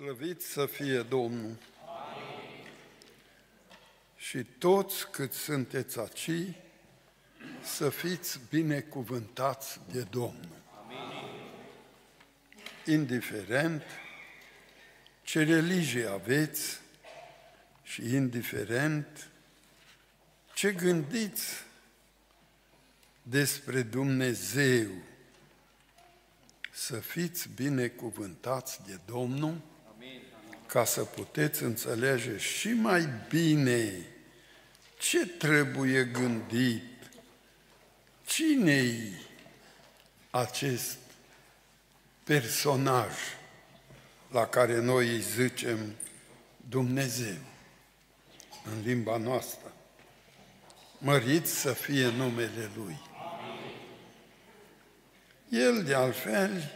Slăvit să fie Domnul! Amin. Și toți cât sunteți aici, să fiți binecuvântați de Domnul. Amin. Indiferent ce religie aveți și indiferent ce gândiți despre Dumnezeu, să fiți binecuvântați de Domnul ca să puteți înțelege și mai bine ce trebuie gândit, cine-i acest personaj la care noi îi zicem Dumnezeu în limba noastră. Mărit să fie numele Lui. El, de altfel,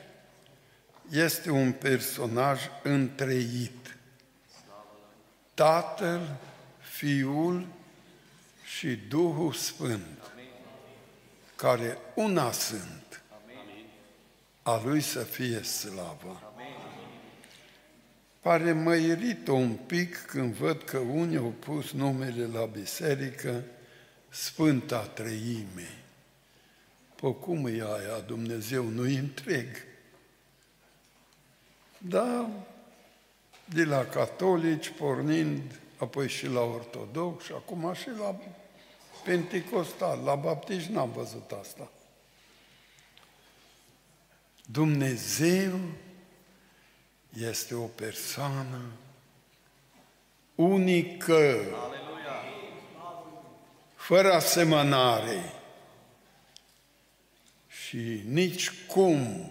este un personaj întreit. Tatăl, Fiul și Duhul Sfânt, care una sunt, a Lui să fie slavă. Pare măirit un pic când văd că unii au pus numele la biserică Sfânta Treime. Pă cum e aia? Dumnezeu nu-i întreg. Da, de la catolici, pornind apoi și la ortodox și acum și la pentecostal, la baptiști n-am văzut asta. Dumnezeu este o persoană unică, fără asemănare. Și nici cum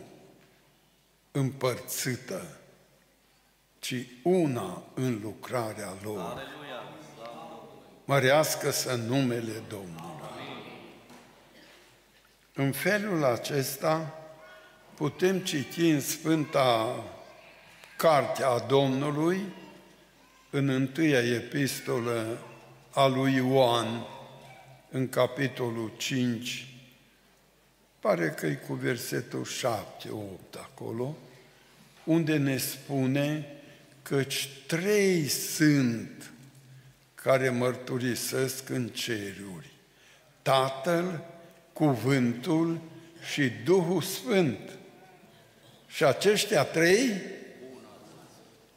împărțită ci una în lucrarea lor. Mărească să numele Domnului. În felul acesta putem citi în Sfânta Cartea a Domnului, în întâia epistolă a lui Ioan, în capitolul 5, pare că e cu versetul 7-8 acolo, unde ne spune căci trei sunt care mărturisesc în ceruri. Tatăl, Cuvântul și Duhul Sfânt. Și aceștia trei,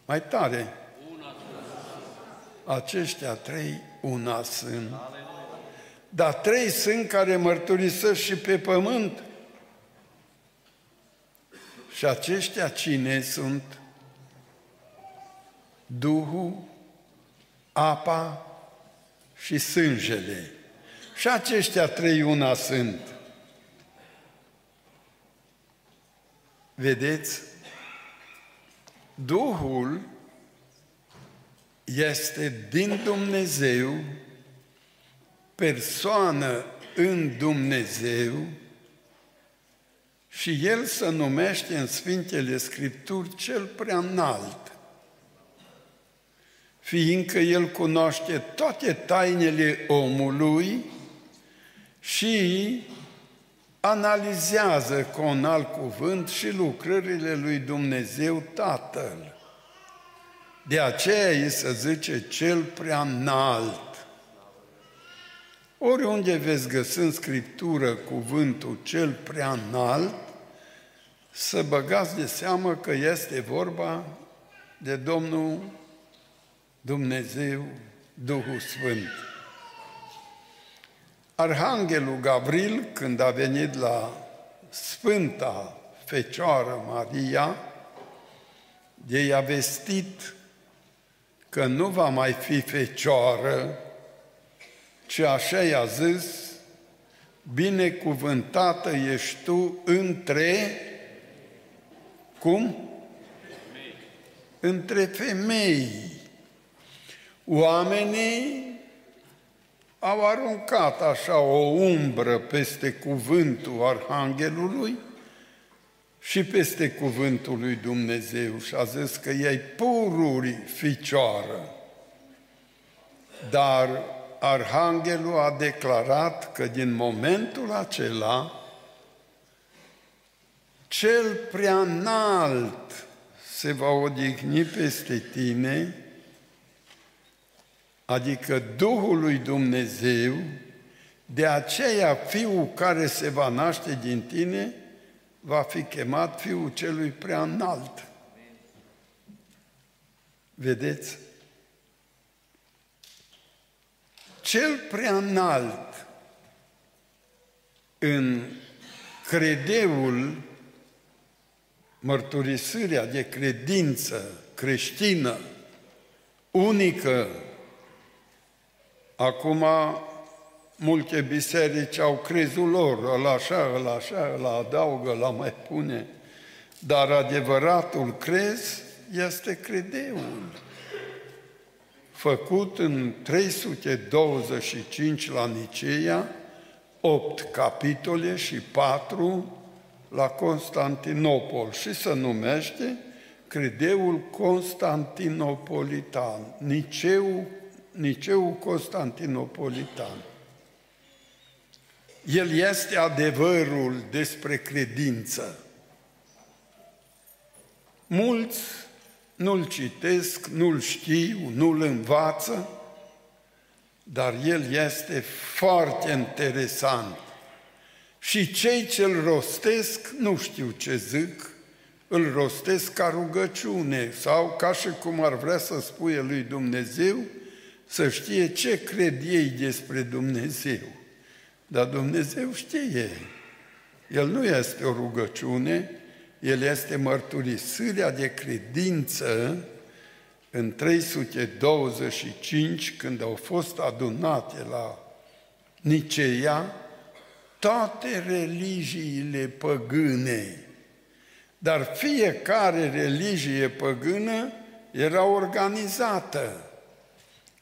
mai tare, aceștia trei una sunt. Dar trei sunt care mărturisesc și pe pământ. Și aceștia cine sunt? Duhul, apa și sângele. Și aceștia trei una sunt. Vedeți? Duhul este din Dumnezeu, persoană în Dumnezeu și El se numește în Sfintele Scripturi cel prea înalt fiindcă El cunoaște toate tainele omului și analizează cu un alt cuvânt și lucrările lui Dumnezeu Tatăl. De aceea îi se zice cel prea înalt. Oriunde veți găsi în Scriptură cuvântul cel prea înalt, să băgați de seamă că este vorba de Domnul Dumnezeu, Duhul Sfânt. Arhanghelul Gabriel, când a venit la Sfânta Fecioară Maria, de i-a vestit că nu va mai fi fecioară, ci așa i-a zis, binecuvântată ești tu între, cum? Între femei. Oamenii au aruncat așa o umbră peste cuvântul Arhanghelului și peste cuvântul lui Dumnezeu și a zis că ei pururi ficioară. Dar Arhanghelul a declarat că din momentul acela cel prea înalt se va odihni peste tine, adică Duhul lui Dumnezeu, de aceea Fiul care se va naște din tine va fi chemat Fiul celui prea înalt. Vedeți? Cel prea înalt în credeul, mărturisirea de credință creștină, unică, acum multe biserici au crezul lor, ăla așa, ăla așa, ăla adaugă, ăla mai pune, dar adevăratul crez este credeul, făcut în 325 la Niceea, 8 capitole și 4 la Constantinopol. Și se numește Credeul Constantinopolitan, Niceu, Niceu Constantinopolitan. El este adevărul despre credință. Mulți nu-l citesc, nu-l știu, nu-l învață, dar el este foarte interesant. Și cei ce-l rostesc, nu știu ce zic, îl rostesc ca rugăciune sau ca și cum ar vrea să spuie lui Dumnezeu, să știe ce cred ei despre Dumnezeu. Dar Dumnezeu știe. El nu este o rugăciune, el este mărturisirea de credință în 325, când au fost adunate la Niceea, toate religiile păgâne, dar fiecare religie păgână era organizată.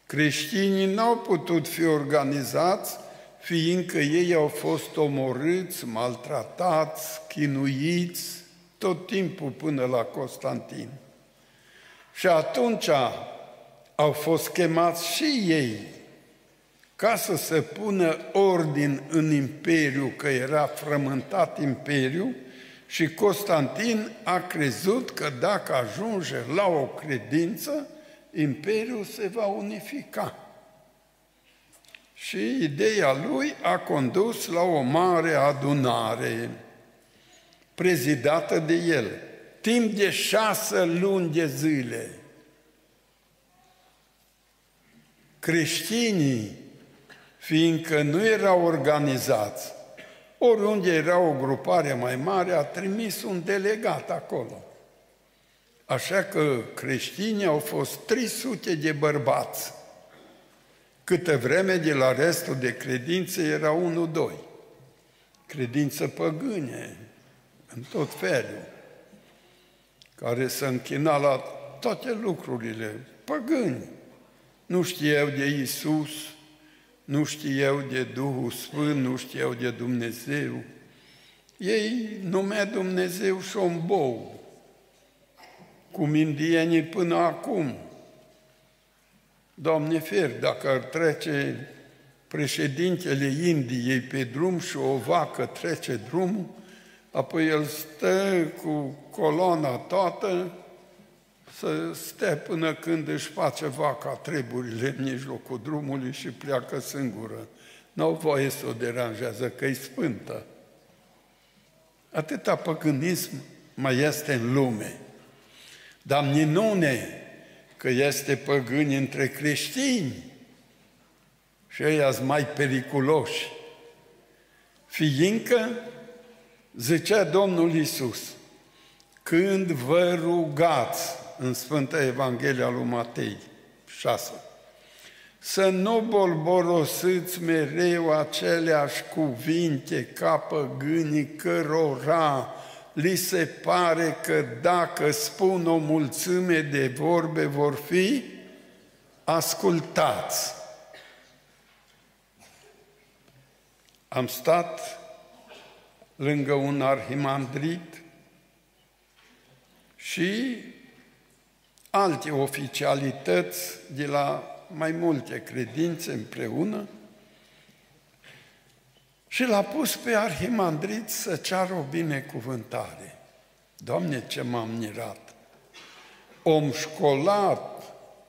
Creștinii n-au putut fi organizați fiindcă ei au fost omorâți, maltratați, chinuiți, tot timpul până la Constantin. Și atunci au fost chemați și ei ca să se pună ordin în imperiu, că era frământat imperiu, și Constantin a crezut că dacă ajunge la o credință, imperiul se va unifica. Și ideea lui a condus la o mare adunare prezidată de el, timp de șase luni de zile. Creștinii, fiindcă nu erau organizați, oriunde era o grupare mai mare, a trimis un delegat acolo. Așa că creștinii au fost 300 de bărbați, câtă vreme de la restul de credințe era unul, doi. Credință păgâne, în tot felul, care se închina la toate lucrurile, păgâni. Nu știau de Isus, nu știau de Duhul Sfânt, nu știau de Dumnezeu. Ei numea Dumnezeu șombou, cum indienii până acum. Doamne fer, dacă ar trece președintele Indiei pe drum și o vacă trece drumul, apoi el stă cu coloana toată să stea până când își face vaca treburile în mijlocul drumului și pleacă singură. N-au voie să o deranjează, că e spântă. Atâta păgânism mai este în lume. Dar minune că este păgâni între creștini. Și ei mai periculoși, fiindcă Zicea Domnul Isus, când vă rugați în Sfânta Evanghelia lui Matei 6, să nu bolborosiți mereu aceleași cuvinte ca păgânii cărora li se pare că dacă spun o mulțime de vorbe vor fi ascultați. Am stat lângă un arhimandrit și alte oficialități de la mai multe credințe împreună și l-a pus pe arhimandrit să ceară o binecuvântare. Doamne, ce m-am mirat! om școlat,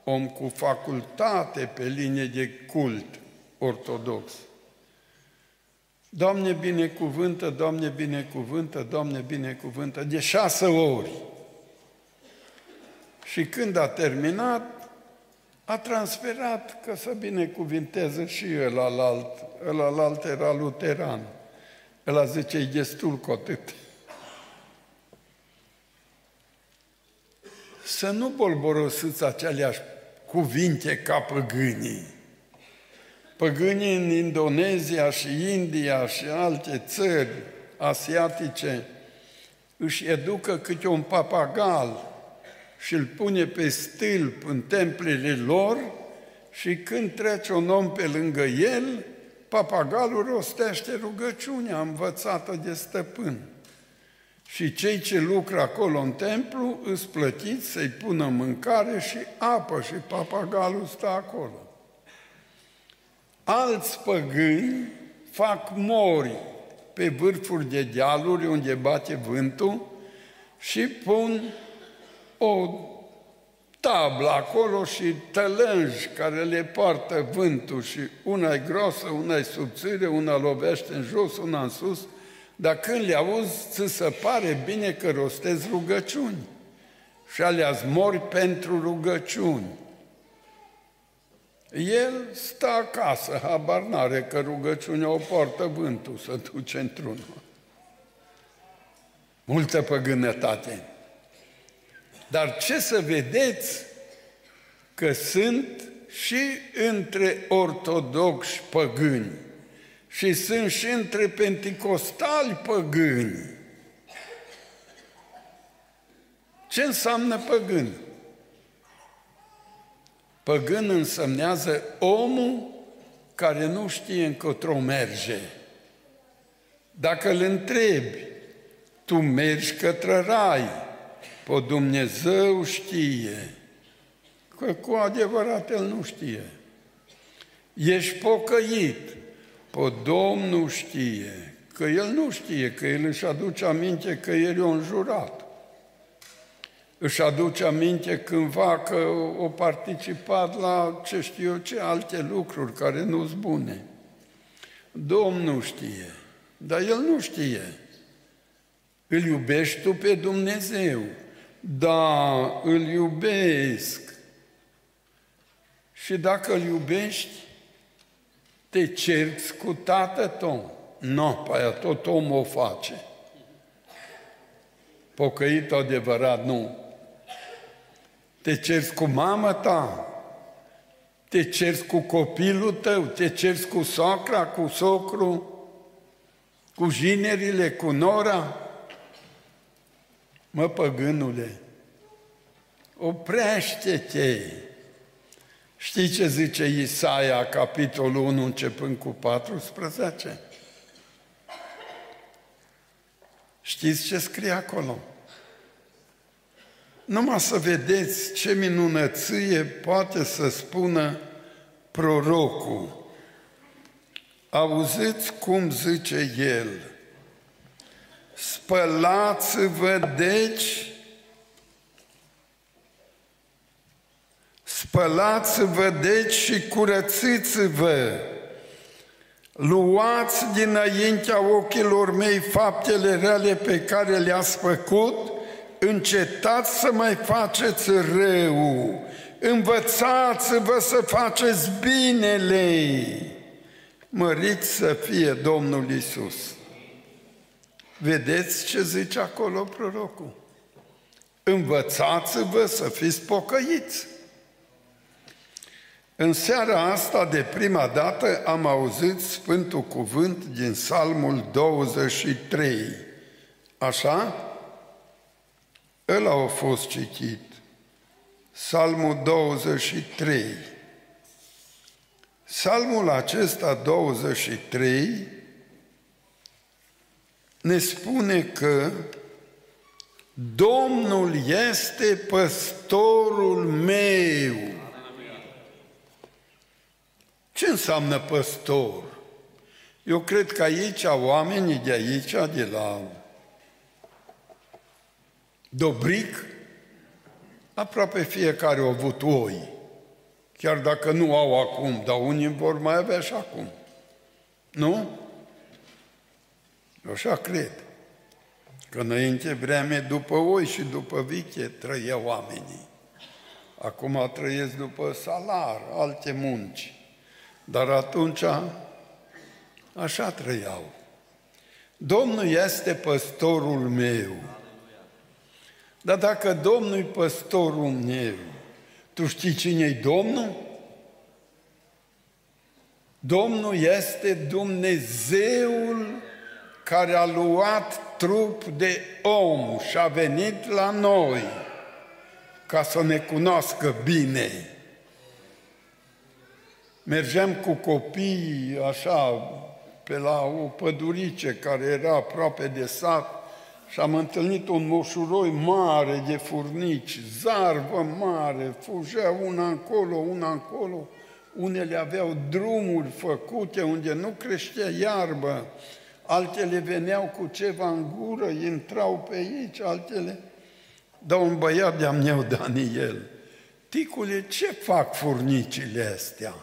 om cu facultate pe linie de cult ortodox. Doamne binecuvântă, Doamne binecuvântă, Doamne binecuvântă, de șase ori. Și când a terminat, a transferat că să binecuvinteze și el alt, ăla alt era luteran. El zice, e destul cu atât. Să nu bolborosiți aceleași cuvinte ca păgânii. Păgânii în Indonezia și India și alte țări asiatice își educă câte un papagal și îl pune pe stâlp în templele lor și când trece un om pe lângă el, papagalul rostește rugăciunea învățată de stăpân. Și cei ce lucră acolo în templu îți plătiți să-i pună mâncare și apă și papagalul stă acolo. Alți păgâni fac mori pe vârfuri de dealuri unde bate vântul și pun o tablă acolo și tălângi care le poartă vântul și una e grosă, una e subțire, una lovește în jos, una în sus, dar când le auzi, ți se pare bine că rostezi rugăciuni și alea mori pentru rugăciuni. El stă acasă, habar n-are că rugăciunea o poartă vântul să duce într-unul. Multă păgânătate. Dar ce să vedeți că sunt și între ortodoxi păgâni și sunt și între penticostali păgâni. Ce înseamnă păgân? Păgân însemnează omul care nu știe încotro merge. Dacă îl întrebi, tu mergi către rai, pe Dumnezeu știe, că cu adevărat El nu știe. Ești pocăit, pe Domnul știe, că El nu știe, că El își aduce aminte că El e un jurat își aduce aminte cândva că o participat la ce știu eu ce alte lucruri care nu sunt bune. Domnul știe, dar el nu știe. Îl iubești tu pe Dumnezeu. Da, îl iubesc. Și dacă îl iubești, te cerți cu tată tău. Nu, no, pe aia tot omul o face. Pocăit adevărat, nu. Te cerți cu mama ta, te cerți cu copilul tău, te cerți cu socra, cu socru, cu jinerile, cu nora. Mă, păgânule, oprește-te! Știi ce zice Isaia, capitolul 1, începând cu 14? Știți ce scrie acolo? Numai să vedeți ce minunăție poate să spună prorocul. Auziți cum zice el, spălați-vă deci, spălați-vă deci și curățiți-vă, luați dinaintea ochilor mei faptele rele pe care le-ați făcut. Încetați să mai faceți rău, învățați-vă să faceți binele, măriți să fie Domnul Isus. Vedeți ce zice acolo prorocul? Învățați-vă să fiți pocăiți. În seara asta, de prima dată, am auzit Sfântul Cuvânt din Psalmul 23. Așa? Ăla a fost citit. Salmul 23. Salmul acesta 23 ne spune că Domnul este păstorul meu. Ce înseamnă păstor? Eu cred că aici oamenii de aici, de la Dobric, Aproape fiecare a avut oi. Chiar dacă nu au acum, dar unii vor mai avea și acum. Nu? Așa cred. Că înainte vreme după oi și după viche trăiau oamenii. Acum trăiesc după salar, alte munci. Dar atunci așa trăiau. Domnul este păstorul meu. Dar dacă Domnul e păstorul meu, tu știi cine e Domnul? Domnul este Dumnezeul care a luat trup de om și a venit la noi ca să ne cunoască bine. Mergeam cu copii așa pe la o pădurice care era aproape de sat și am întâlnit un moșuroi mare de furnici, zarvă mare, fugea una încolo, una încolo, unele aveau drumuri făcute unde nu creștea iarbă, altele veneau cu ceva în gură, intrau pe aici, altele... Dar un băiat de-am meu, Daniel, ticule, ce fac furnicile astea?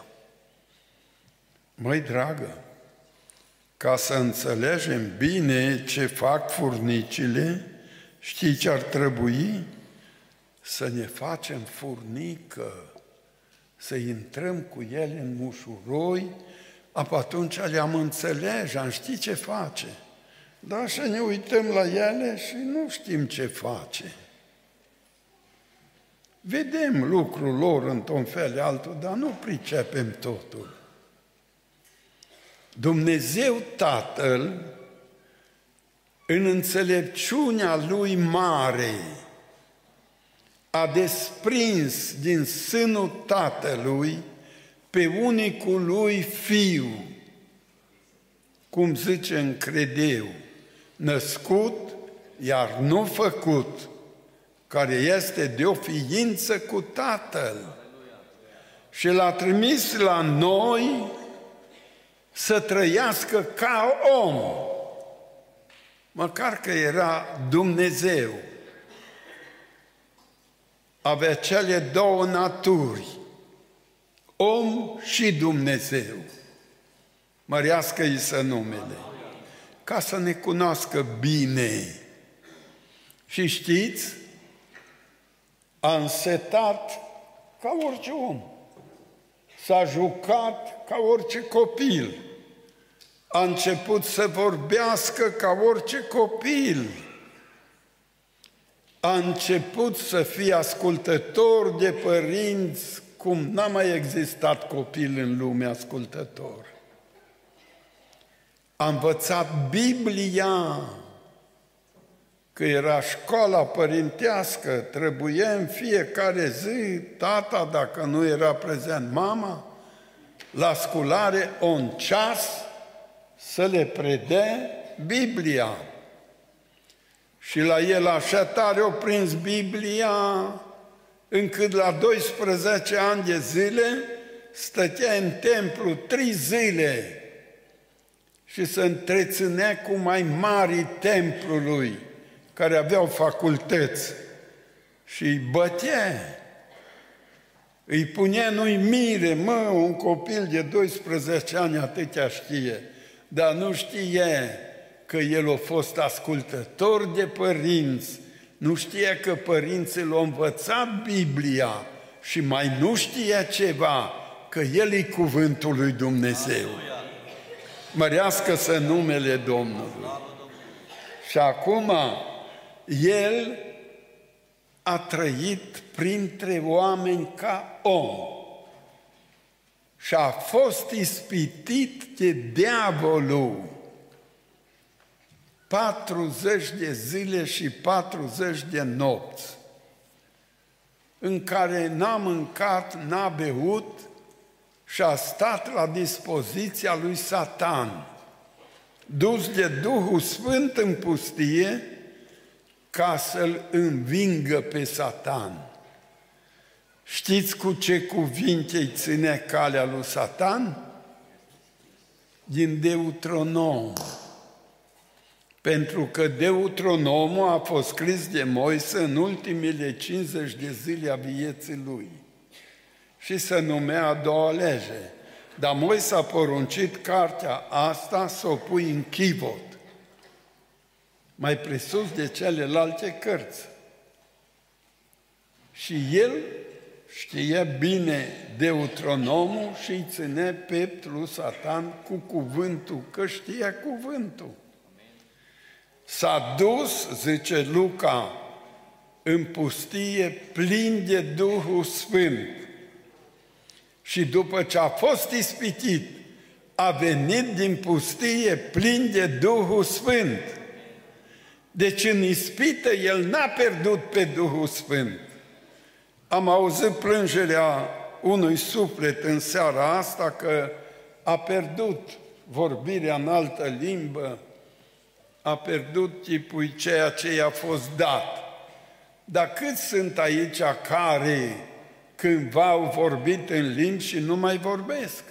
Măi, dragă, ca să înțelegem bine ce fac furnicile, știi ce ar trebui? Să ne facem furnică, să intrăm cu ele în mușuroi, apă atunci le-am înțelege, am ști ce face. Dar să ne uităm la ele și nu știm ce face. Vedem lucrul lor într-un fel altul, dar nu pricepem totul. Dumnezeu Tatăl, în înțelepciunea Lui mare, a desprins din sânul Tatălui pe unicul Lui Fiu, cum zice în credeu, născut, iar nu făcut, care este de o ființă cu Tatăl. Și l-a trimis la noi să trăiască ca om, măcar că era Dumnezeu. Avea cele două naturi, om și Dumnezeu. Mărească-i să numele, ca să ne cunoască bine. Și știți, a însetat ca orice om. S-a jucat ca orice copil. A început să vorbească ca orice copil. A început să fie ascultător de părinți cum n-a mai existat copil în lume ascultător. A învățat Biblia că era școala părintească, trebuie în fiecare zi, tata, dacă nu era prezent, mama, la sculare un ceas să le prede Biblia. Și la el așa tare o prins Biblia, încât la 12 ani de zile stătea în templu trei zile și se întreținea cu mai mari templului care aveau facultăți. Și îi bătea, îi punea în uimire, mă, un copil de 12 ani atâtea știe, dar nu știe că el a fost ascultător de părinți, nu știe că părinții l-au învățat Biblia și mai nu știe ceva, că El e cuvântul lui Dumnezeu. Mărească să numele Domnului. Și acum, el a trăit printre oameni ca om și a fost ispitit de diavolul 40 de zile și 40 de nopți în care n-a mâncat, n-a beut și a stat la dispoziția lui Satan, dus de Duhul Sfânt în pustie, ca să-l învingă pe Satan. Știți cu ce cuvinte îi ține calea lui Satan? Din Deuteronom. Pentru că Deuteronomul a fost scris de Moise în ultimele 50 de zile a vieții lui. Și se numea a doua lege. Dar Moise a poruncit cartea asta să o pui în chivot, mai presus de celelalte cărți. Și el știa bine Deuteronomul și îi ține pe lui Satan cu cuvântul, că știa cuvântul. S-a dus, zice Luca, în pustie plin de Duhul Sfânt. Și după ce a fost ispitit, a venit din pustie plin de Duhul Sfânt. Deci în ispită el n-a pierdut pe Duhul Sfânt. Am auzit plângerea unui suflet în seara asta că a pierdut vorbirea în altă limbă, a pierdut tipul ceea ce i-a fost dat. Dar cât sunt aici care cândva au vorbit în limbi și nu mai vorbesc?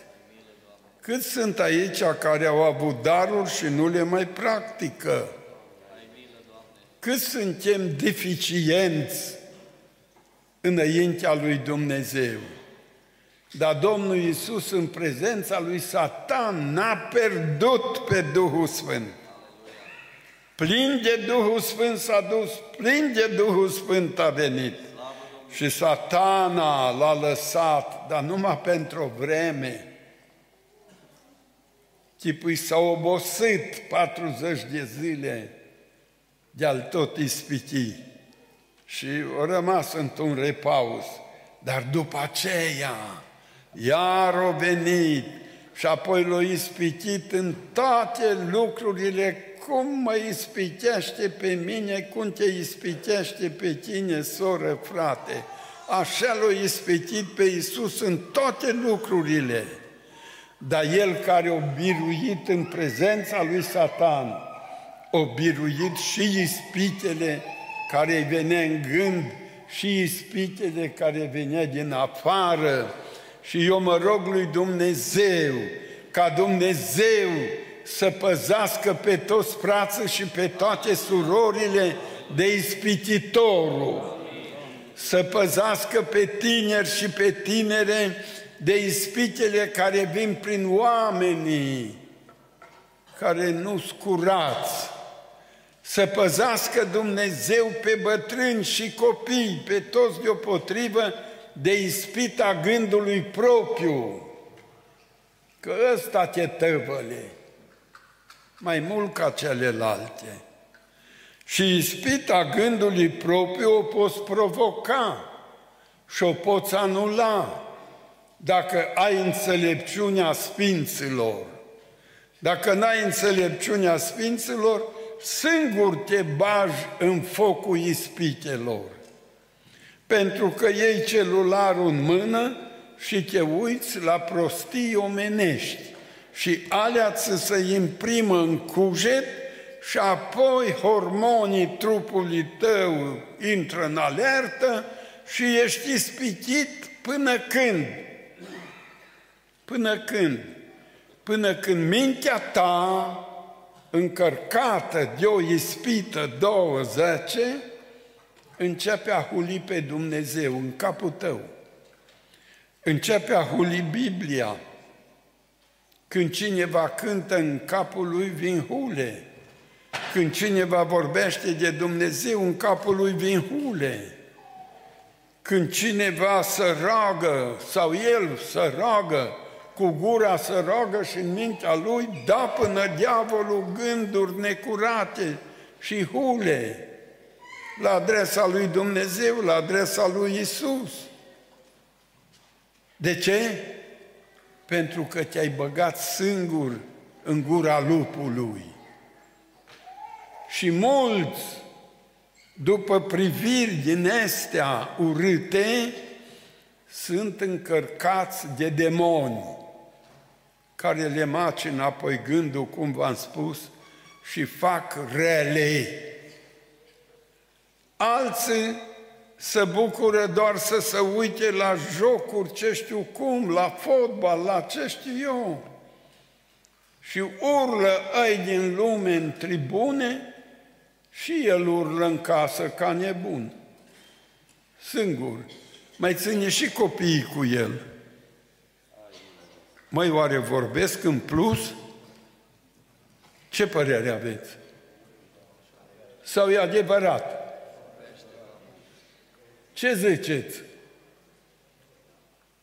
Cât sunt aici care au avut daruri și nu le mai practică? Cât suntem deficienți înaintea lui Dumnezeu? Dar Domnul Iisus în prezența lui Satan n-a pierdut pe Duhul Sfânt. Plin de Duhul Sfânt s-a dus, plin de Duhul Sfânt a venit. Și satana l-a lăsat, dar numai pentru o vreme. Tipul s-a obosit 40 de zile de-al tot ispiti și a rămas într-un repaus. Dar după aceea, iar a venit și apoi l-a ispitit în toate lucrurile cum mă ispitește pe mine, cum te ispitește pe tine, soră, frate. Așa l-a ispitit pe Iisus în toate lucrurile. Dar el care a biruit în prezența lui Satan, a biruit și ispitele care îi venea în gând și ispitele care venea din afară. Și eu mă rog lui Dumnezeu, ca Dumnezeu să păzească pe toți frații și pe toate surorile de ispititorul, să păzească pe tineri și pe tinere de ispitele care vin prin oamenii care nu scurați, să păzească Dumnezeu pe bătrâni și copii, pe toți deopotrivă, de ispita gândului propriu, că ăsta te tăvăle mai mult ca celelalte. Și ispita gândului propriu o poți provoca și o poți anula dacă ai înțelepciunea Sfinților. Dacă n-ai înțelepciunea Sfinților, singur te bagi în focul ispitelor. Pentru că iei celularul în mână și te uiți la prostii omenești și alea ți se imprimă în cuget și apoi hormonii trupului tău intră în alertă și ești ispitit până când? Până când? Până când mintea ta, încărcată de o ispită două zece, începe a huli pe Dumnezeu în capul tău. Începe a huli Biblia, când cineva cântă în capul lui vin hule. Când cineva vorbește de Dumnezeu, în capul lui vin hule. Când cineva să roagă, sau el să roagă, cu gura să roagă și în mintea lui, da până diavolul gânduri necurate și hule la adresa lui Dumnezeu, la adresa lui Isus. De ce? Pentru că te-ai băgat singur în gura lupului. Și mulți, după priviri din astea urâte, sunt încărcați de demoni care le macină apoi gândul, cum v-am spus, și fac rele. Alții să bucură doar să se uite la jocuri, ce știu cum, la fotbal, la ce știu eu. și urlă ai din lume în tribune și el urlă în casă ca nebun. Singur. Mai ține și copiii cu el. Mai oare vorbesc în plus? Ce părere aveți? Sau e adevărat? Ce ziceți?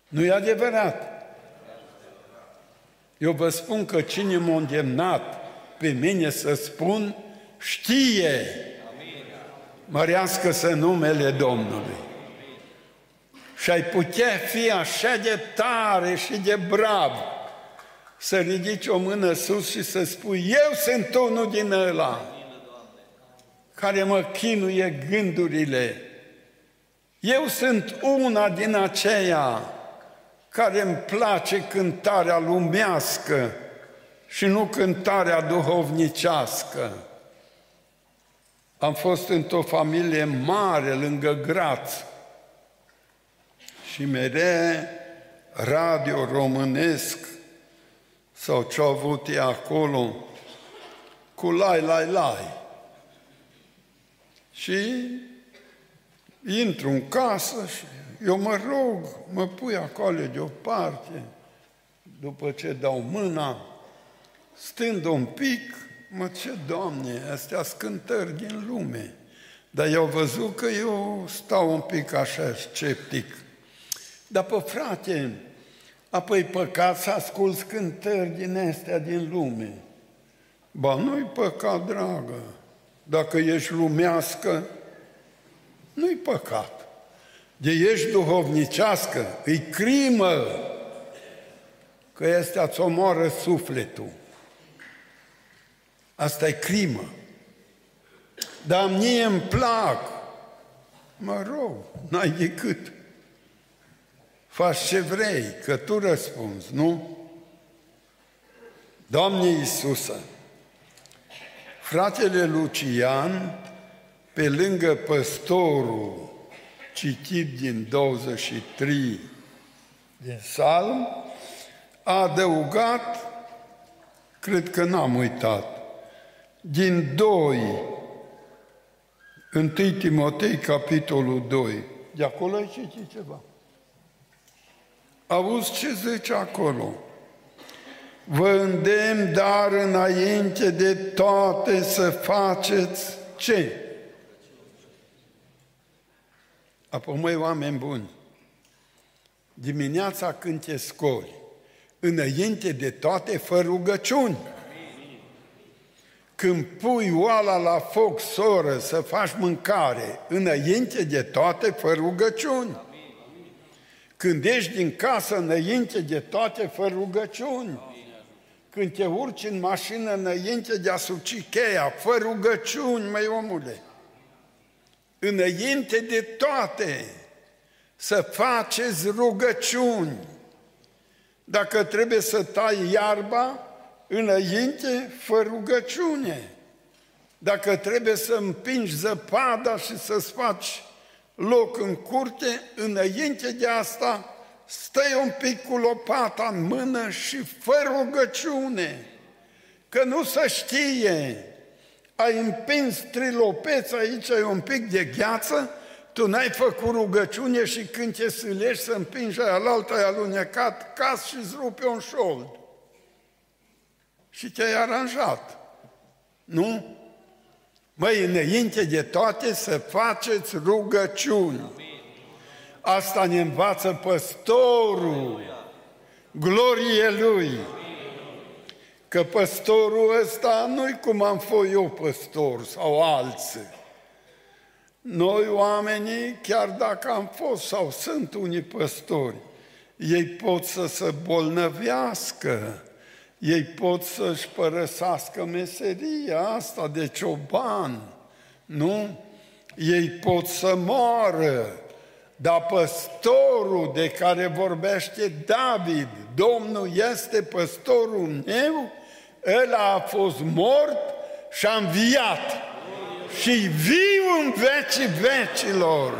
Nu e adevărat. Eu vă spun că cine m-a îndemnat pe mine să spun, știe. Mărească-să numele Domnului. Și ai putea fi așa de tare și de brav să ridici o mână sus și să spui, eu sunt unul din ăla care mă chinuie gândurile. Eu sunt una din aceia care îmi place cântarea lumească și nu cântarea duhovnicească. Am fost într-o familie mare lângă Graț și mereu radio românesc sau ce au avut ei acolo cu lai, lai, lai. Și intru în casă și eu mă rog, mă pui acolo deoparte, după ce dau mâna, stând un pic, mă, ce, Doamne, astea scântări din lume. Dar eu văzut că eu stau un pic așa sceptic. Dar, pe frate, apoi păcat să asculți cântări din astea din lume. Ba, nu-i păcat, dragă. Dacă ești lumească, nu-i păcat de ești duhovnicească, îi crimă că este a-ți omoară sufletul. Asta e crimă. Dar mie îmi plac. Mă rog, n-ai decât. Faci ce vrei, că tu răspunzi, nu? Doamne Iisusă, fratele Lucian, pe lângă păstorul citit din 23 din Salm, a adăugat, cred că n-am uitat, din 2, 1 Timotei, capitolul 2. De acolo ai citit ceva. Auzi ce zice acolo? Vă îndemn dar înainte de toate să faceți ce? Apoi, măi, oameni buni, dimineața când te scoli, înainte de toate, fă rugăciuni. Când pui oala la foc, soră, să faci mâncare, înainte de toate, fă rugăciuni. Când ești din casă, înainte de toate, fă rugăciuni. Când te urci în mașină, înainte de a suci cheia, fă rugăciuni, măi omule înainte de toate, să faceți rugăciuni. Dacă trebuie să tai iarba, înainte, fă rugăciune. Dacă trebuie să împingi zăpada și să-ți faci loc în curte, înainte de asta, stai un pic cu lopata în mână și fă rugăciune, că nu să știe ai împins trilopeț, aici e un pic de gheață, tu n-ai făcut rugăciune și când te sâlești să împingi aia la alta, ai alunecat cas și îți rupe un șold. Și te-ai aranjat. Nu? Măi, înainte de toate să faceți rugăciuni. Asta ne învață păstorul. Glorie Lui. Că păstorul ăsta nu-i cum am fost eu păstor sau alții. Noi oamenii, chiar dacă am fost sau sunt unii păstori, ei pot să se bolnăvească, ei pot să-și părăsească meseria asta de cioban, nu? Ei pot să moară, dar păstorul de care vorbește David, Domnul este păstorul meu, ăla a fost mort și a înviat. Și viu în vecii vecilor.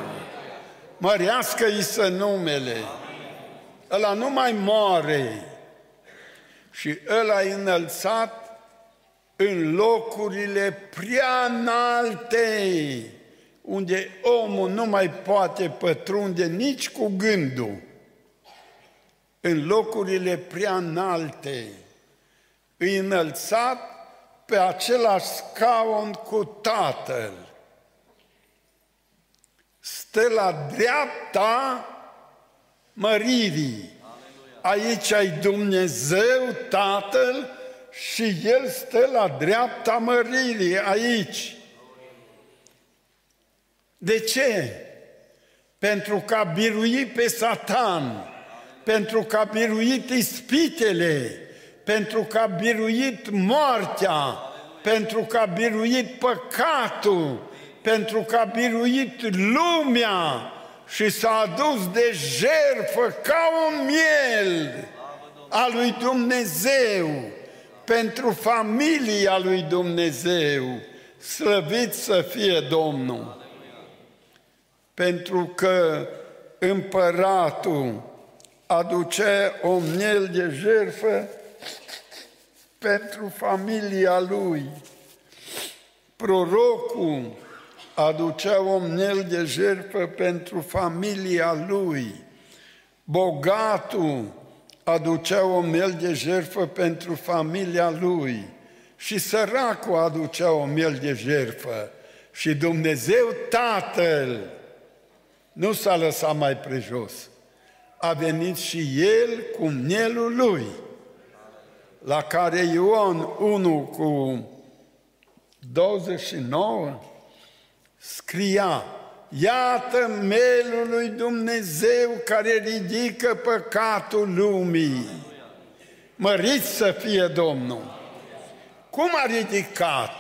Mărească-i să numele. Ăla nu mai moare. și îl a înălțat în locurile prea înalte, unde omul nu mai poate pătrunde nici cu gândul, în locurile prea înalte, îi înălțat pe același scaun cu Tatăl. Stă la dreapta măririi. Aici ai Dumnezeu Tatăl și El stă la dreapta măririi, aici. De ce? Pentru că a biruit pe Satan, pentru că a biruit ispitele, pentru că a biruit moartea, pentru că a biruit păcatul, pentru că a biruit lumea și s-a adus de jertfă ca un miel a lui Dumnezeu, pentru familia lui Dumnezeu. Slăvit să fie Domnul! Pentru că împăratul aduce o miel de jertfă pentru familia lui. Prorocul aducea o miel de jertfă pentru familia lui. Bogatul aducea o miel de jertfă pentru familia lui. Și săracul aducea o miel de jertfă. Și Dumnezeu Tatăl nu s-a lăsat mai prejos. A venit și El cu mielul Lui la care Ioan 1 cu 29 scria Iată melul lui Dumnezeu care ridică păcatul lumii. Mărit să fie Domnul! Cum a ridicat?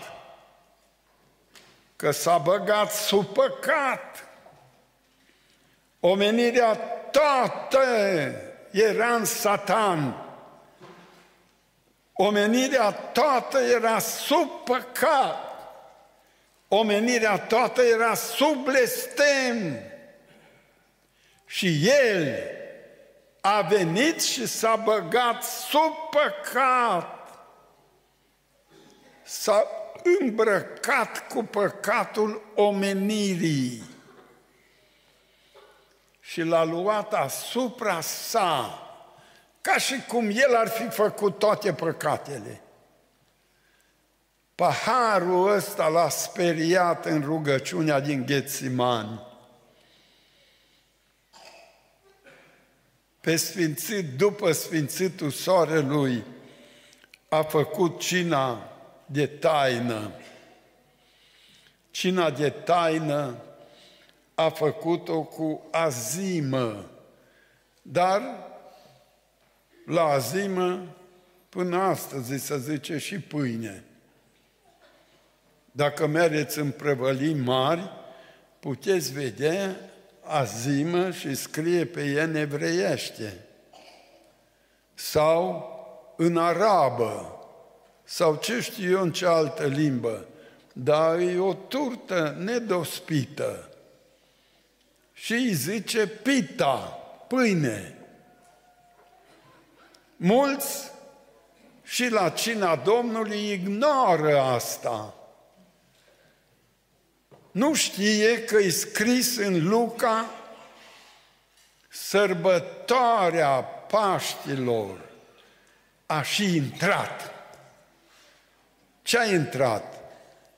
Că s-a băgat sub păcat. Omenirea toată era în satan Omenirea toată era sub păcat. Omenirea toată era sub blestem. Și El a venit și s-a băgat sub păcat. S-a îmbrăcat cu păcatul omenirii și l-a luat asupra sa ca și cum el ar fi făcut toate păcatele. Paharul ăsta l-a speriat în rugăciunea din Ghețimani. Pe sfințit, după sfințitul soarelui, a făcut cina de taină. Cina de taină a făcut-o cu azimă, dar la azimă până astăzi să zice și pâine. Dacă mergeți în prăvălii mari, puteți vedea azimă și scrie pe ea în evreiește sau în arabă sau ce știu eu în ce altă limbă, dar e o turtă nedospită și îi zice pita, pâine. Mulți și la cina Domnului ignoră asta. Nu știe că e scris în Luca sărbătoarea Paștilor a și intrat. Ce a intrat?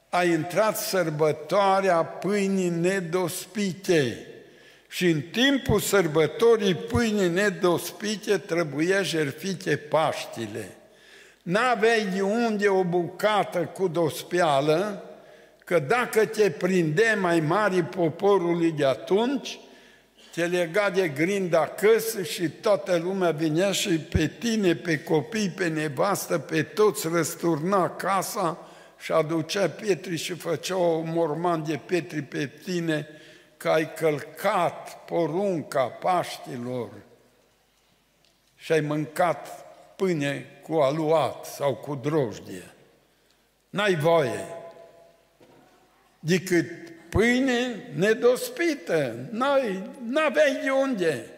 A intrat sărbătoarea pâinii nedospite. Și în timpul sărbătorii pâinii nedospite trebuia jerfite Paștile. N-aveai de unde o bucată cu dospială, că dacă te prinde mai mari poporului de atunci, te lega de grinda acasă și toată lumea vinea și pe tine, pe copii, pe nevastă, pe toți răsturna casa și aducea pietri și făcea o morman de pietri pe tine că ai călcat porunca Paștilor și ai mâncat pâine cu aluat sau cu drojdie. N-ai voie decât pâine nedospită. N-ai, n-aveai de unde.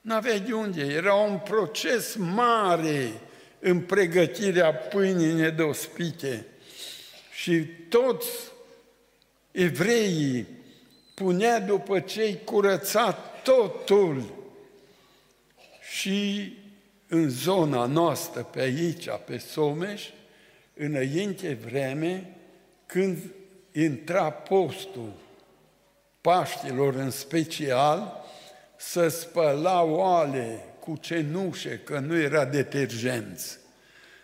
N-aveai de unde, era un proces mare în pregătirea pâinii nedospite. Și toți evreii punea după cei curățat totul. Și în zona noastră, pe aici, pe Someș, înainte vreme, când intra postul Paștilor în special, să spăla oale cu cenușe, că nu era detergenți,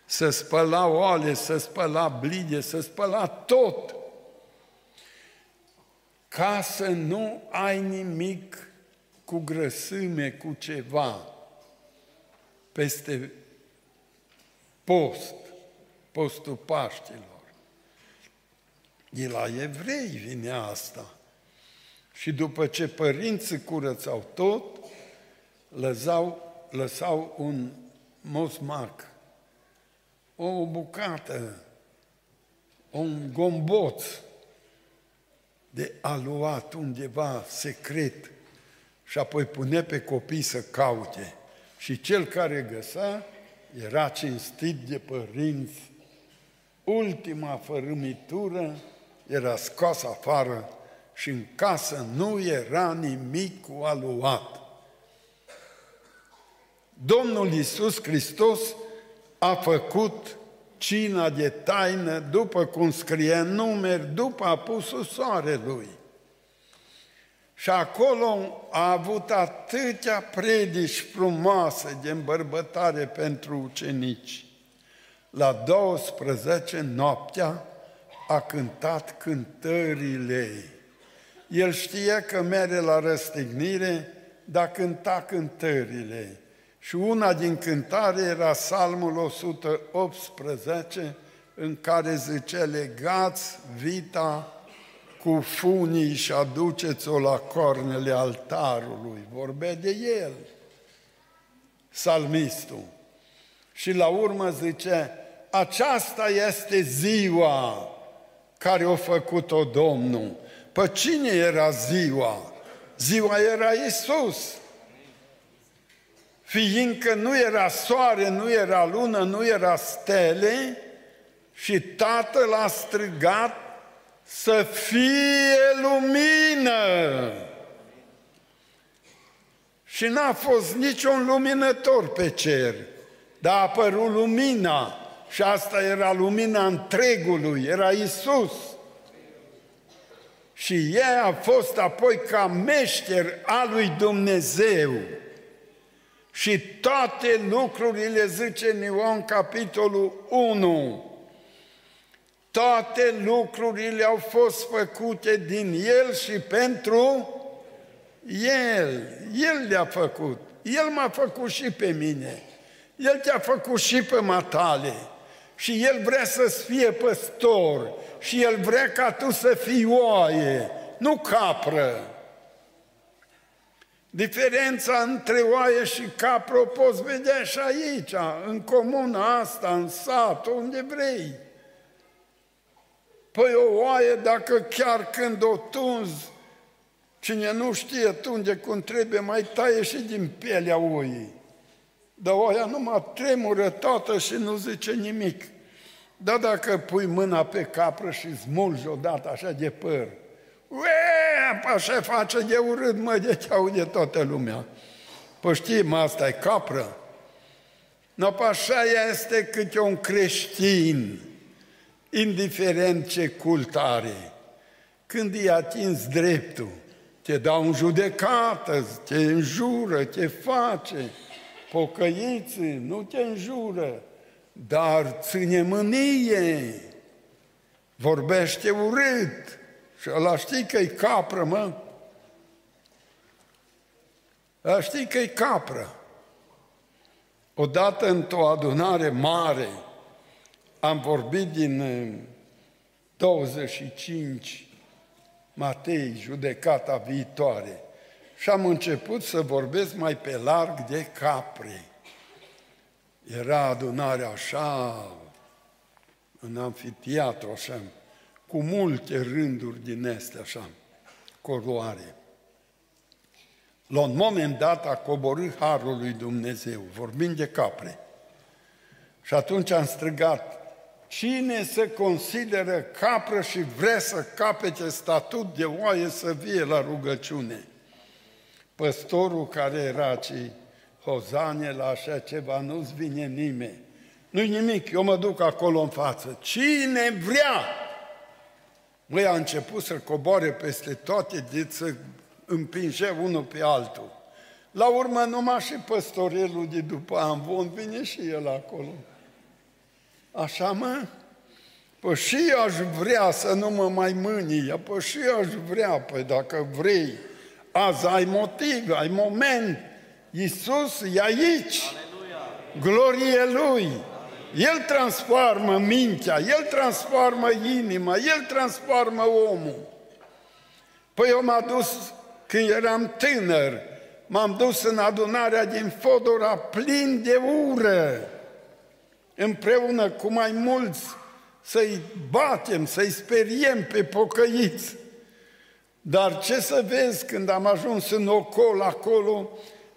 să spăla oale, să spăla blide, să spăla tot, ca să nu ai nimic cu grăsime, cu ceva peste post, postul Paștilor. De la evrei vine asta. Și după ce părinții curățau tot, lăsau, lăsau un mosmac, o bucată, un gomboț de aluat undeva secret și apoi pune pe copii să caute. Și cel care găsa era cinstit de părinți. Ultima fărâmitură era scos afară și în casă nu era nimic cu aluat. Domnul Iisus Hristos a făcut cina de taină după cum scrie în numeri, după apusul soarelui. Și acolo a avut atâtea predici frumoase de îmbărbătare pentru ucenici. La 12 noaptea a cântat cântările. El știa că merge la răstignire, dar cânta cântările. Și una din cântare era Psalmul 118, în care zice, legați vita cu funii și aduceți-o la cornele altarului. Vorbea de el, salmistul. Și la urmă zice, aceasta este ziua care a făcut-o Domnul. Pe cine era ziua? Ziua era Isus. Fiindcă nu era soare, nu era lună, nu era stele, și Tatăl a strigat să fie lumină. Și n-a fost niciun luminător pe cer, dar a apărut lumina și asta era lumina întregului, era Isus. Și ea a fost apoi ca meșter al lui Dumnezeu. Și toate lucrurile, zice în Ioan capitolul 1, toate lucrurile au fost făcute din El și pentru El. El le-a făcut. El m-a făcut și pe mine. El te-a făcut și pe matale. Și El vrea să-ți fie păstor. Și El vrea ca tu să fii oaie, nu capră. Diferența între oaie și capră o poți vedea și aici, în comuna asta, în sat, unde vrei. Păi o oaie, dacă chiar când o tunzi, cine nu știe tunde cum trebuie, mai taie și din pielea oii. Dar oaia numai tremură toată și nu zice nimic. Dar dacă pui mâna pe capră și smulgi odată așa de păr, Ue, așa face? De urât, mă, de ce aude toată lumea. Păi știm, asta e capră. No, așa este câte un creștin indiferent ce cult are, când îi atins dreptul, te dau în judecată, te înjură, te face, pocăiți, nu te înjură, dar ține mânie, vorbește urât și ăla știi că-i capră, mă? Ăla știi că-i capră. Odată într-o adunare mare, am vorbit din 25 uh, Matei, judecata viitoare, și am început să vorbesc mai pe larg de capre. Era adunarea așa, în anfiteatru, așa, cu multe rânduri din este, așa, coroare. La un moment dat a coborât Harul lui Dumnezeu, vorbind de capre. Și atunci am strigat, cine se consideră capră și vrea să capete statut de oaie să vie la rugăciune? Păstorul care era ci Hozanie la așa ceva, nu-ți vine nimeni. Nu-i nimic, eu mă duc acolo în față. Cine vrea? Măi, a început să coboare peste toate, de să împinge unul pe altul. La urmă, numai și păstorelul de după Amvon vine și el acolo. Așa, mă? Păi și aș vrea să nu mă mai mânie, păi și aș vrea, păi dacă vrei, azi ai motiv, ai moment, Iisus e aici, Aleluia. glorie Lui, El transformă mintea, El transformă inima, El transformă omul. Păi eu m-am dus când eram tânăr, m-am dus în adunarea din Fodora plin de ură, împreună cu mai mulți, să-i batem, să-i speriem pe pocăiți. Dar ce să vezi când am ajuns în ocol acolo,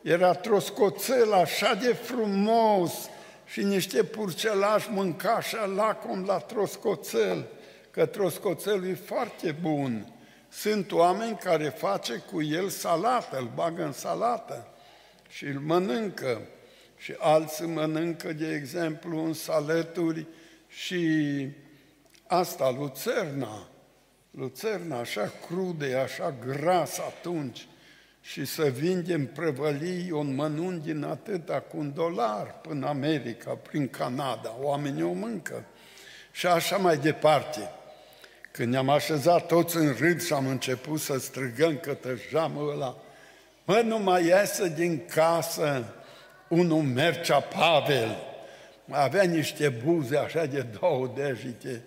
era troscoțel așa de frumos și niște purcelași mânca așa lacom la troscoțel, că troscoțelul e foarte bun. Sunt oameni care face cu el salată, îl bagă în salată și îl mănâncă. Și alții mănâncă, de exemplu, în saleturi și asta, lucerna. Lucerna, așa crude, așa gras atunci. Și să vindem prăvălii un mănun din atâta cu un dolar până America, prin Canada. Oamenii o mâncă. Și așa mai departe. Când ne-am așezat toți în râd și am început să strigăm către jamul ăla, mă, nu mai iasă din casă unul Mercea Pavel, avea niște buze așa de două dejite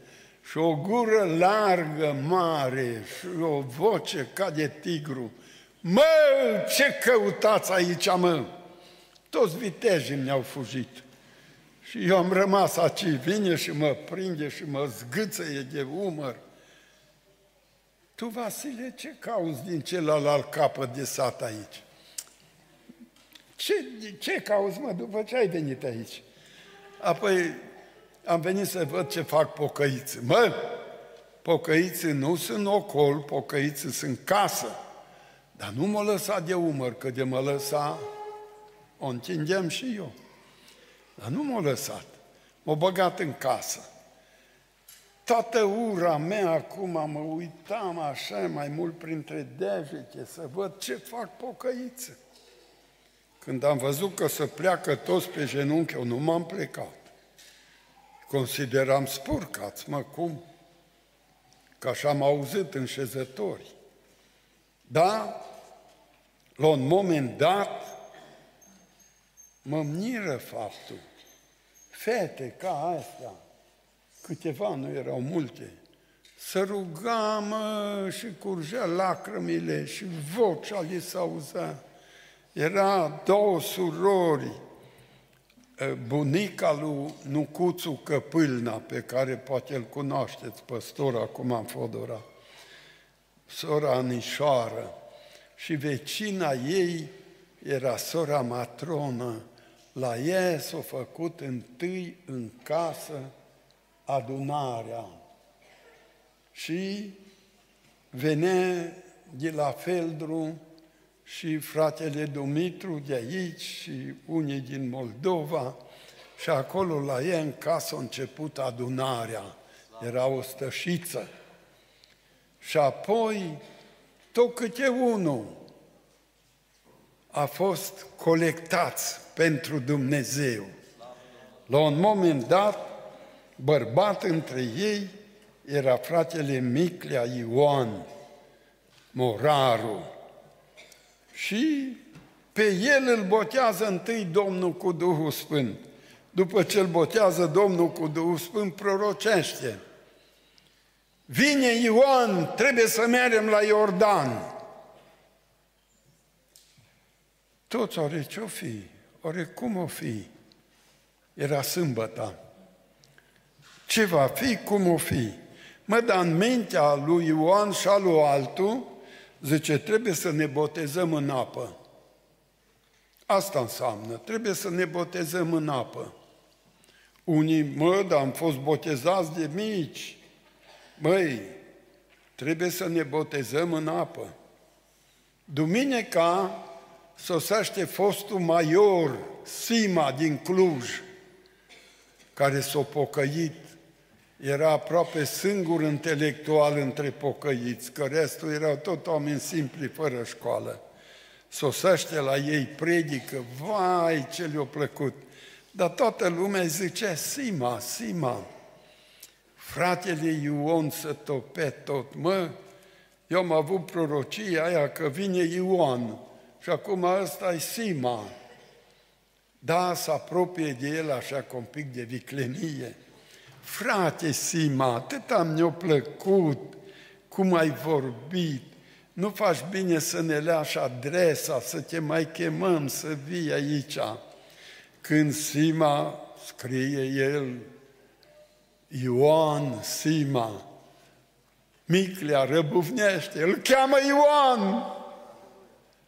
și o gură largă, mare și o voce ca de tigru. Mă, ce căutați aici, mă? Toți vitejii mi-au fugit. Și eu am rămas aici, vine și mă prinde și mă zgâțăie de umăr. Tu, Vasile, ce cauți din celălalt capăt de sat aici? Ce, ce cauți, mă, după ce ai venit aici? Apoi am venit să văd ce fac pocăiții. Mă, pocăiții nu sunt ocol, pocăiții sunt casă. Dar nu mă lăsa de umăr, că de mă lăsa, o întindem și eu. Dar nu m-a lăsat. M-a băgat în casă toată ura mea acum mă uitam așa mai mult printre degete să văd ce fac pocăiță. Când am văzut că se pleacă toți pe genunchi, eu nu m-am plecat. Consideram spurcați, mă, cum? Că așa am auzit în șezători. Da, la un moment dat, mă miră faptul. Fete ca astea, câteva, nu erau multe, să ruga, mă, și curgea lacrămile și vocea li s auzea. Era două surori, bunica lui Nucuțu Căpâlna, pe care poate îl cunoașteți, păstor acum în Fodora, sora Anișoară, și vecina ei era sora matronă. La ea s-a făcut întâi în casă adunarea și venea de la Feldru și fratele Dumitru de aici și unii din Moldova și acolo la ei în casă a început adunarea. Era o stășiță. Și apoi tot câte unul a fost colectați pentru Dumnezeu. La un moment dat, bărbat între ei era fratele Miclea Ioan, Moraru. Și pe el îl botează întâi Domnul cu Duhul Sfânt. După ce îl botează Domnul cu Duhul Sfânt, prorocește. Vine Ioan, trebuie să mergem la Iordan. Toți ori ce-o fi? Ori cum o fi? Era sâmbătă ce va fi, cum o fi. Mă, dar în mintea lui Ioan și a lui altul, zice, trebuie să ne botezăm în apă. Asta înseamnă, trebuie să ne botezăm în apă. Unii, mă, dar am fost botezați de mici. Măi, trebuie să ne botezăm în apă. Duminica sosește fostul major Sima din Cluj, care s-a pocăit, era aproape singur intelectual între pocăiți, că restul erau tot oameni simpli, fără școală. Sosește la ei, predică, vai ce le-a plăcut. Dar toată lumea zicea, Sima, Sima, fratele Ion să tope tot, mă, eu am avut prorocia aia că vine Ioan și acum ăsta e Sima. Da, se apropie de el așa cu un pic de viclenie. Frate Sima, atât mi-a plăcut cum ai vorbit. Nu faci bine să ne lași adresa, să te mai chemăm, să vii aici. Când Sima, scrie el, Ioan Sima, Miclea răbufnește, îl cheamă Ioan.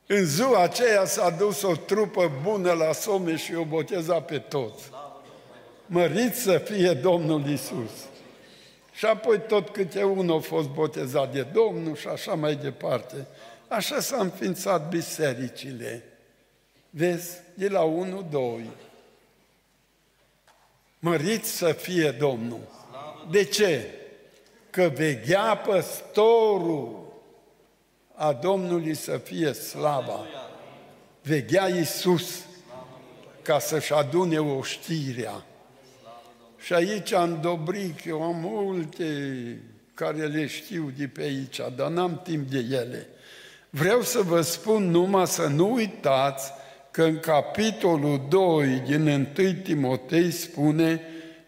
În ziua aceea s-a dus o trupă bună la some și o boteza pe toți. Mărit să fie Domnul Isus. Și apoi tot câte unul a fost botezat de Domnul și așa mai departe. Așa s-au înființat bisericile. Vezi, de la 1, 2. Mărit să fie Domnul. De ce? Că veghea păstorul a Domnului să fie slava. Veghea Iisus ca să-și adune oștirea. Și aici în Dobric, eu am multe care le știu de pe aici, dar n-am timp de ele. Vreau să vă spun numai să nu uitați că în capitolul 2 din 1 Timotei spune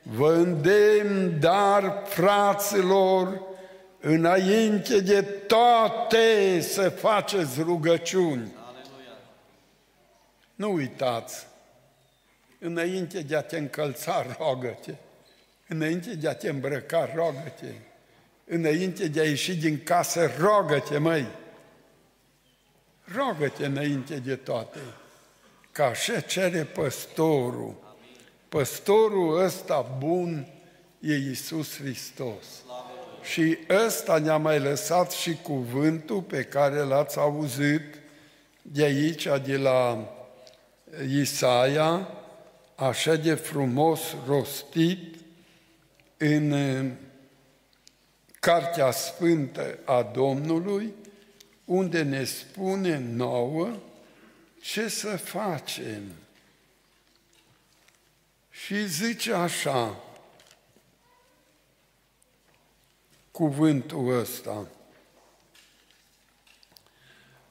Vă îndemn, dar fraților, înainte de toate să faceți rugăciuni. Aleluia. Nu uitați, înainte de a te încălța, rogă-te. Înainte de a te îmbrăca, rogă-te. Înainte de a ieși din casă, rogă-te, măi. Rogă-te înainte de toate. Ca așa cere păstorul. Păstorul ăsta bun e Iisus Hristos. Și ăsta ne-a mai lăsat și cuvântul pe care l-ați auzit de aici, de la Isaia, așa de frumos rostit în Cartea Sfântă a Domnului, unde ne spune nouă ce să facem. Și zice așa, cuvântul ăsta.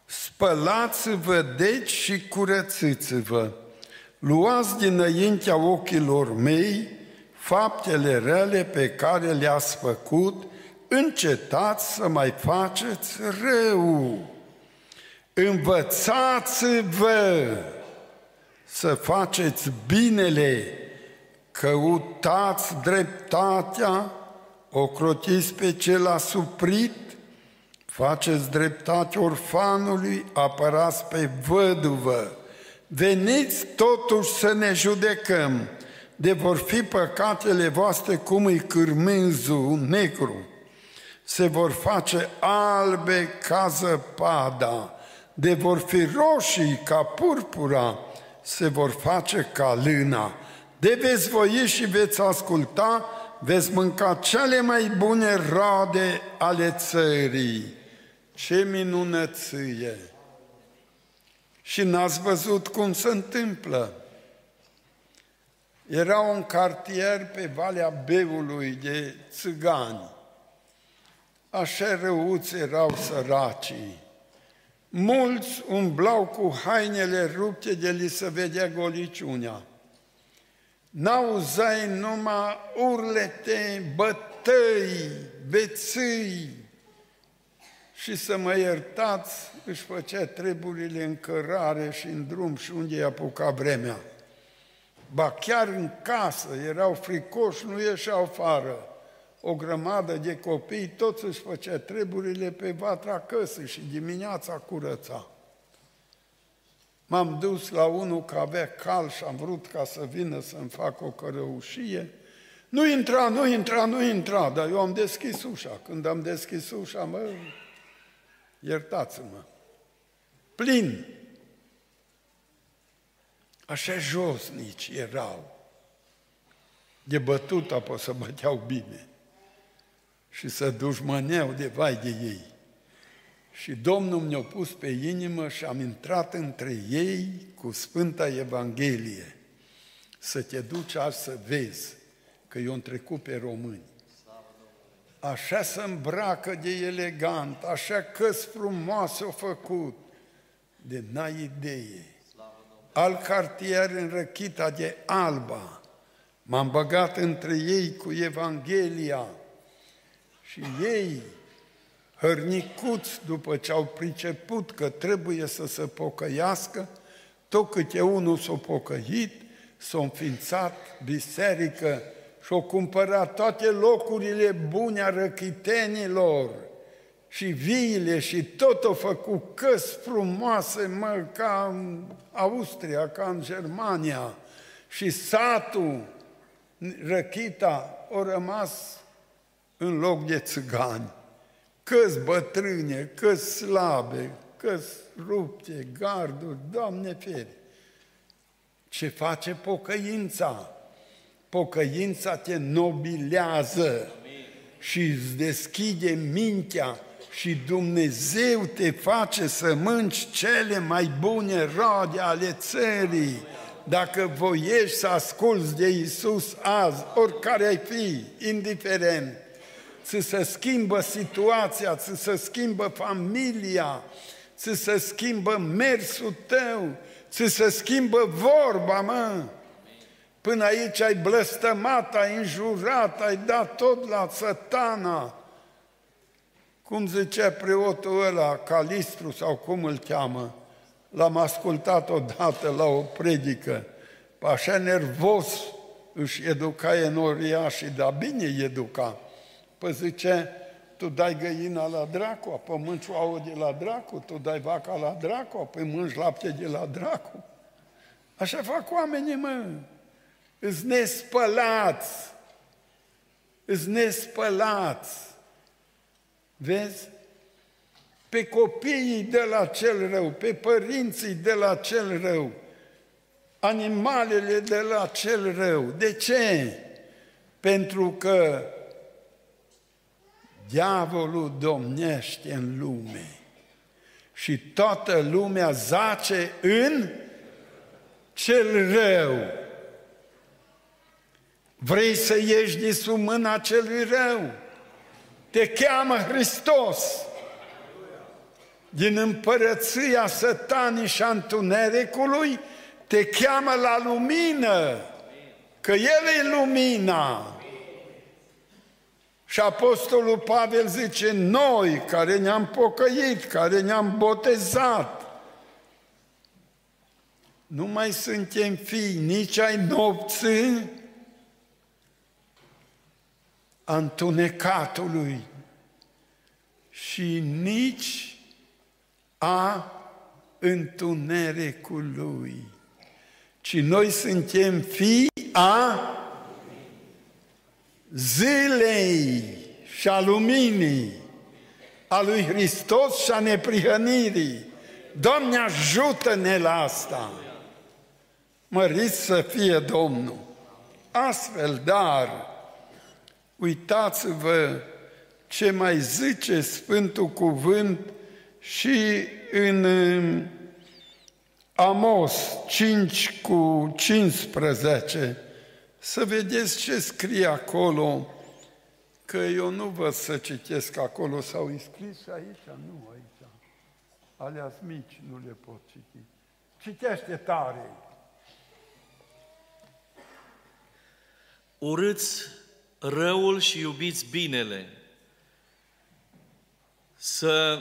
Spălați-vă deci și curățiți-vă, luați dinaintea ochilor mei faptele rele pe care le-ați făcut, încetați să mai faceți rău. Învățați-vă să faceți binele, căutați dreptatea, ocrotiți pe cel asuprit, faceți dreptate orfanului, apărați pe văduvă, veniți totuși să ne judecăm, de vor fi păcatele voastre cum îi cârmânzul negru, se vor face albe ca zăpada, de vor fi roșii ca purpura, se vor face ca lâna. De veți voi și veți asculta veți mânca cele mai bune rade ale țării. Ce minunăție! Și n-ați văzut cum se întâmplă. Era un cartier pe Valea Beului de țigani. Așa răuți erau săracii. Mulți umblau cu hainele rupte de li se vedea goliciunea n-auzai numai urlete, bătăi, bețâi și să mă iertați, își făcea treburile în cărare și în drum și unde i-a apucat vremea. Ba chiar în casă erau fricoși, nu ieșeau afară. O grămadă de copii, toți își făcea treburile pe vatra căsă și dimineața curăța. M-am dus la unul că avea cal și am vrut ca să vină să-mi fac o cărăușie. Nu intra, nu intra, nu intra, dar eu am deschis ușa. Când am deschis ușa, mă, iertați-mă, plin. Așa josnici erau. De bătut apoi să băteau bine și să dușmăneau de vai de ei. Și Domnul mi-a pus pe inimă și am intrat între ei cu Sfânta Evanghelie. Să te duci azi să vezi că eu am trecut pe români. Așa să îmbracă de elegant, așa că frumoase au făcut, de n-ai idee. Al cartier în răchita de alba, m-am băgat între ei cu Evanghelia și ei hărnicuți după ce au priceput că trebuie să se pocăiască, tot câte unul s-a pocăit, s-a înființat biserică și-a cumpărat toate locurile bune a răchitenilor și viile și tot au făcut căs frumoase, mă, ca în Austria, ca în Germania. Și satul, răchita, au rămas în loc de țigani câți bătrâne, câți slabe, câți rupte, garduri, Doamne feri. Ce face pocăința? Pocăința te nobilează și îți deschide mintea și Dumnezeu te face să mânci cele mai bune roade ale țării. Dacă voiești să asculți de Isus azi, oricare ai fi, indiferent, ți se schimbă situația, ți se schimbă familia, ți se schimbă mersul tău, ți se schimbă vorba, mă. Până aici ai blăstămat, ai înjurat, ai dat tot la satana. Cum zicea preotul ăla, Calistru sau cum îl cheamă, l-am ascultat odată la o predică, așa nervos își educa enoriașii, dar bine educa. Păi zice, tu dai găina la dracu, apoi mânci ouă de la dracu, tu dai vaca la dracu, apoi mânci lapte de la dracu. Așa fac oamenii, mă. Îți nespălați. Îți nespălați. Vezi? Pe copiii de la cel rău, pe părinții de la cel rău, animalele de la cel rău. De ce? Pentru că Diavolul domnește în lume și toată lumea zace în cel rău. Vrei să ieși din sub mâna celui rău? Te cheamă Hristos din împărăția sătanii și a întunericului, te cheamă la lumină, că El e lumina. Și Apostolul Pavel zice, noi care ne-am pocăit, care ne-am botezat, nu mai suntem fii nici ai nopții, a întunecatului și nici a întunericului, ci noi suntem fii a zilei și a luminii, a lui Hristos și a neprihănirii. Doamne, ajută-ne la asta! Măriți să fie Domnul! Astfel, dar, uitați-vă ce mai zice Sfântul Cuvânt și în Amos 5 cu 15, să vedeți ce scrie acolo, că eu nu văd să citesc acolo, sau scris aici, nu aici. Alea mici nu le pot citi. Citește tare. Urâți răul și iubiți binele. Să,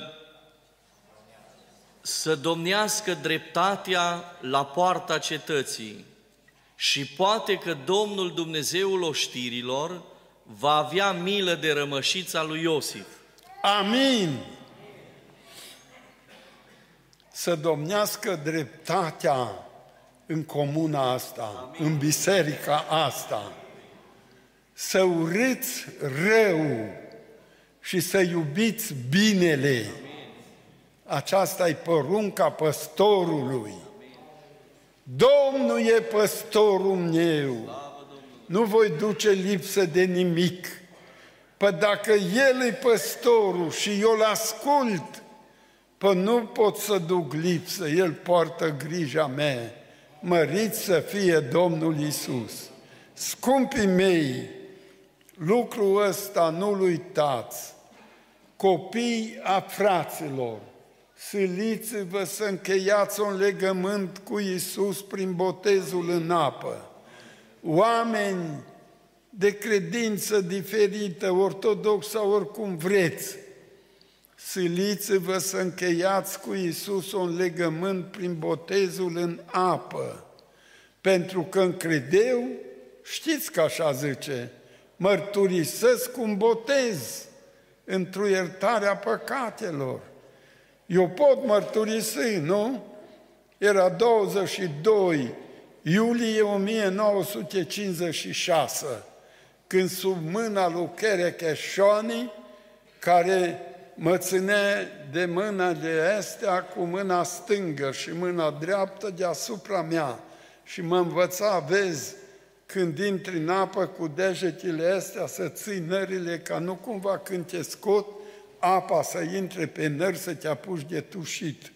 să domnească dreptatea la poarta cetății și poate că Domnul Dumnezeul oștirilor va avea milă de rămășița lui Iosif. Amin! să domnească dreptatea în comuna asta, Amin. în biserica asta, să urâți rău și să iubiți binele. Amin. Aceasta e porunca păstorului. Domnul e păstorul meu, nu voi duce lipsă de nimic. Păi dacă El e păstorul și eu îl ascult, păi nu pot să duc lipsă, El poartă grija mea. Mărit să fie Domnul Isus. Scumpii mei, lucrul ăsta nu-l uitați. Copii a fraților, siliți-vă să încheiați un legământ cu Isus prin botezul în apă. Oameni de credință diferită, ortodox sau oricum vreți, siliți-vă să încheiați cu Isus un legământ prin botezul în apă, pentru că în credeu, știți că așa zice, mărturisesc un botez într-o iertare a păcatelor. Eu pot mărturisi, nu? Era 22 iulie 1956, când sub mâna lui Kerekeșoni, care mă ținea de mâna de astea cu mâna stângă și mâna dreaptă deasupra mea și mă învăța, vezi, când intri în apă cu degetele astea să ții nările ca nu cumva când te scot, apa să intre pe nări să te apuci de tușit,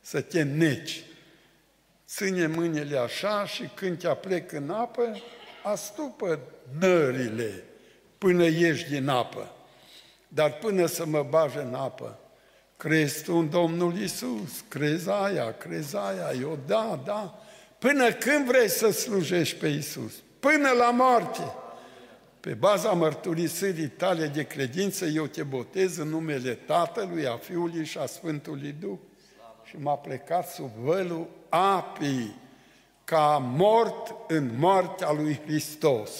să te neci. Ține mâinile așa și când te aplec în apă, astupă nările până ieși din apă. Dar până să mă bage în apă, crezi tu în Domnul Isus, crezi aia, crezi aia, eu da, da. Până când vrei să slujești pe Isus? Până la moarte. Pe baza mărturisirii tale de credință, eu te botez în numele Tatălui, a Fiului și a Sfântului Duh. Și m-a plecat sub vălul apii, ca mort în moartea lui Hristos,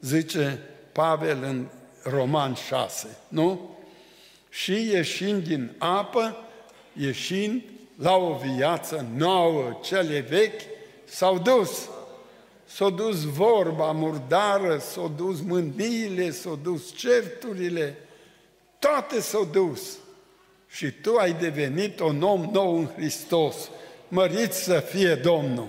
zice Pavel în Roman 6, nu? Și ieșind din apă, ieșind la o viață nouă, cele vechi s-au dus. S-au dus vorba murdară, s-au dus mâniile, s-au dus certurile, toate s-au dus. Și tu ai devenit un om nou în Hristos. Mărit să fie Domnul!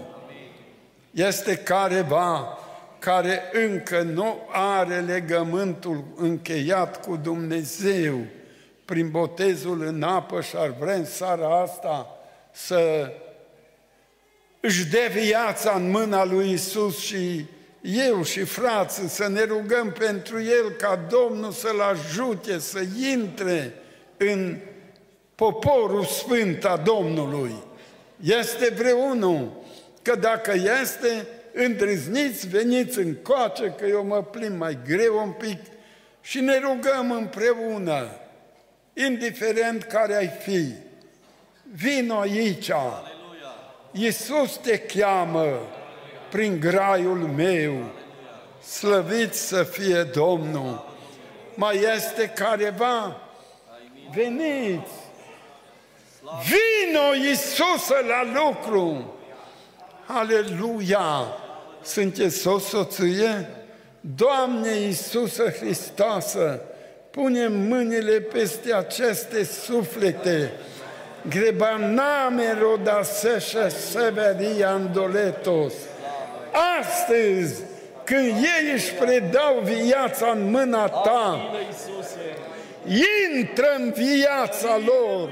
Este careva care încă nu are legământul încheiat cu Dumnezeu prin botezul în apă și ar vrea în seara asta să își dea viața în mâna lui Isus și eu și frații să ne rugăm pentru el ca Domnul să-l ajute să intre în poporul sfânt a Domnului. Este vreunul că dacă este, îndrăzniți, veniți încoace, că eu mă plim mai greu un pic și ne rugăm împreună, indiferent care ai fi. Vino aici, Aleluia. Iisus te cheamă prin graiul meu, slăvit să fie Domnul. Mai este careva? Veniți! Vino Iisusă la lucru! Aleluia! Sunteți o soție? Doamne Iisusă Hristoasă, pune mâinile peste aceste suflete, grebaname rodaseșa severia andoletos. Astăzi, când ei își predau viața în mâna ta, intră în viața lor,